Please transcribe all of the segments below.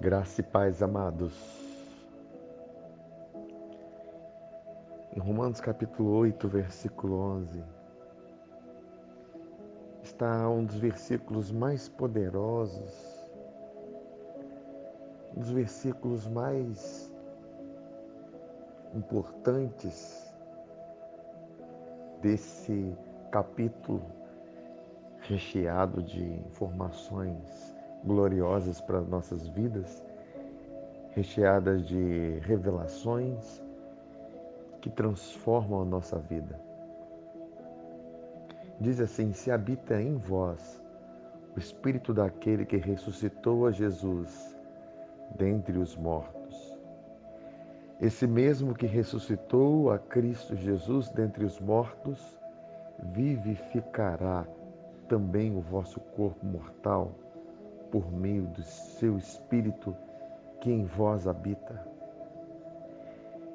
Graça e paz, amados. Em Romanos capítulo 8, versículo 11, está um dos versículos mais poderosos, um dos versículos mais importantes desse capítulo recheado de informações gloriosas para nossas vidas, recheadas de revelações que transformam a nossa vida. Diz assim: Se habita em vós o Espírito daquele que ressuscitou a Jesus dentre os mortos. Esse mesmo que ressuscitou a Cristo Jesus dentre os mortos, vivificará também o vosso corpo mortal por meio do seu Espírito que em vós habita.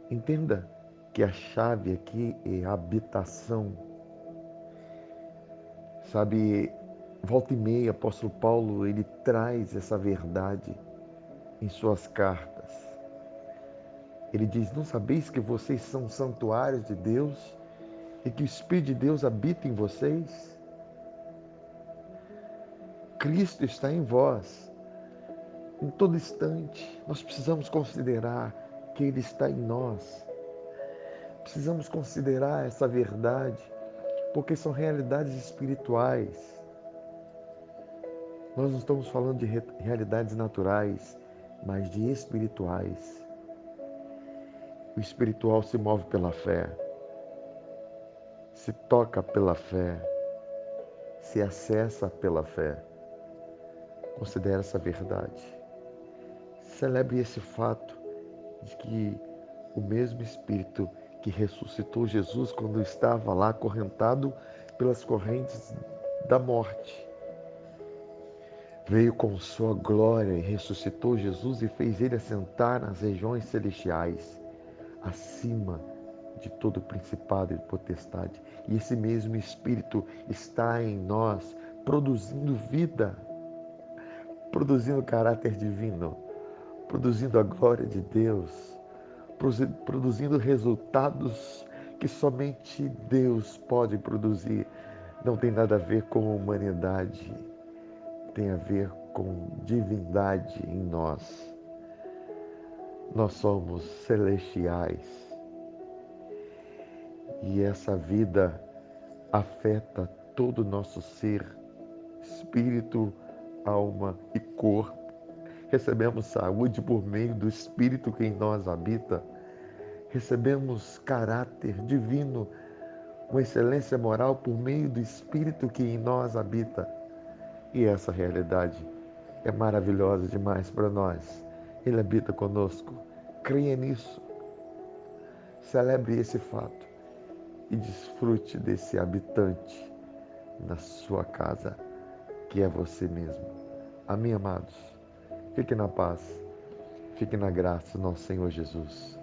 Entenda que a chave aqui é habitação. Sabe, volta e meia, apóstolo Paulo, ele traz essa verdade em suas cartas. Ele diz: Não sabeis que vocês são santuários de Deus e que o Espírito de Deus habita em vocês? Cristo está em vós. Em todo instante, nós precisamos considerar que Ele está em nós. Precisamos considerar essa verdade, porque são realidades espirituais. Nós não estamos falando de realidades naturais, mas de espirituais. O espiritual se move pela fé, se toca pela fé, se acessa pela fé. Considere essa verdade. Celebre esse fato de que o mesmo Espírito que ressuscitou Jesus quando estava lá acorrentado pelas correntes da morte, veio com sua glória e ressuscitou Jesus e fez ele assentar nas regiões celestiais, acima de todo principado e potestade. E esse mesmo Espírito está em nós, produzindo vida produzindo caráter divino, produzindo a glória de Deus, produzindo resultados que somente Deus pode produzir. Não tem nada a ver com humanidade, tem a ver com divindade em nós. Nós somos celestiais e essa vida afeta todo o nosso ser, espírito, alma e corpo. Recebemos saúde por meio do Espírito que em nós habita. Recebemos caráter divino, uma excelência moral por meio do Espírito que em nós habita. E essa realidade é maravilhosa demais para nós. Ele habita conosco. Creia nisso. Celebre esse fato e desfrute desse habitante na sua casa que é você mesmo. Amém, amados? Fique na paz, fique na graça do nosso Senhor Jesus.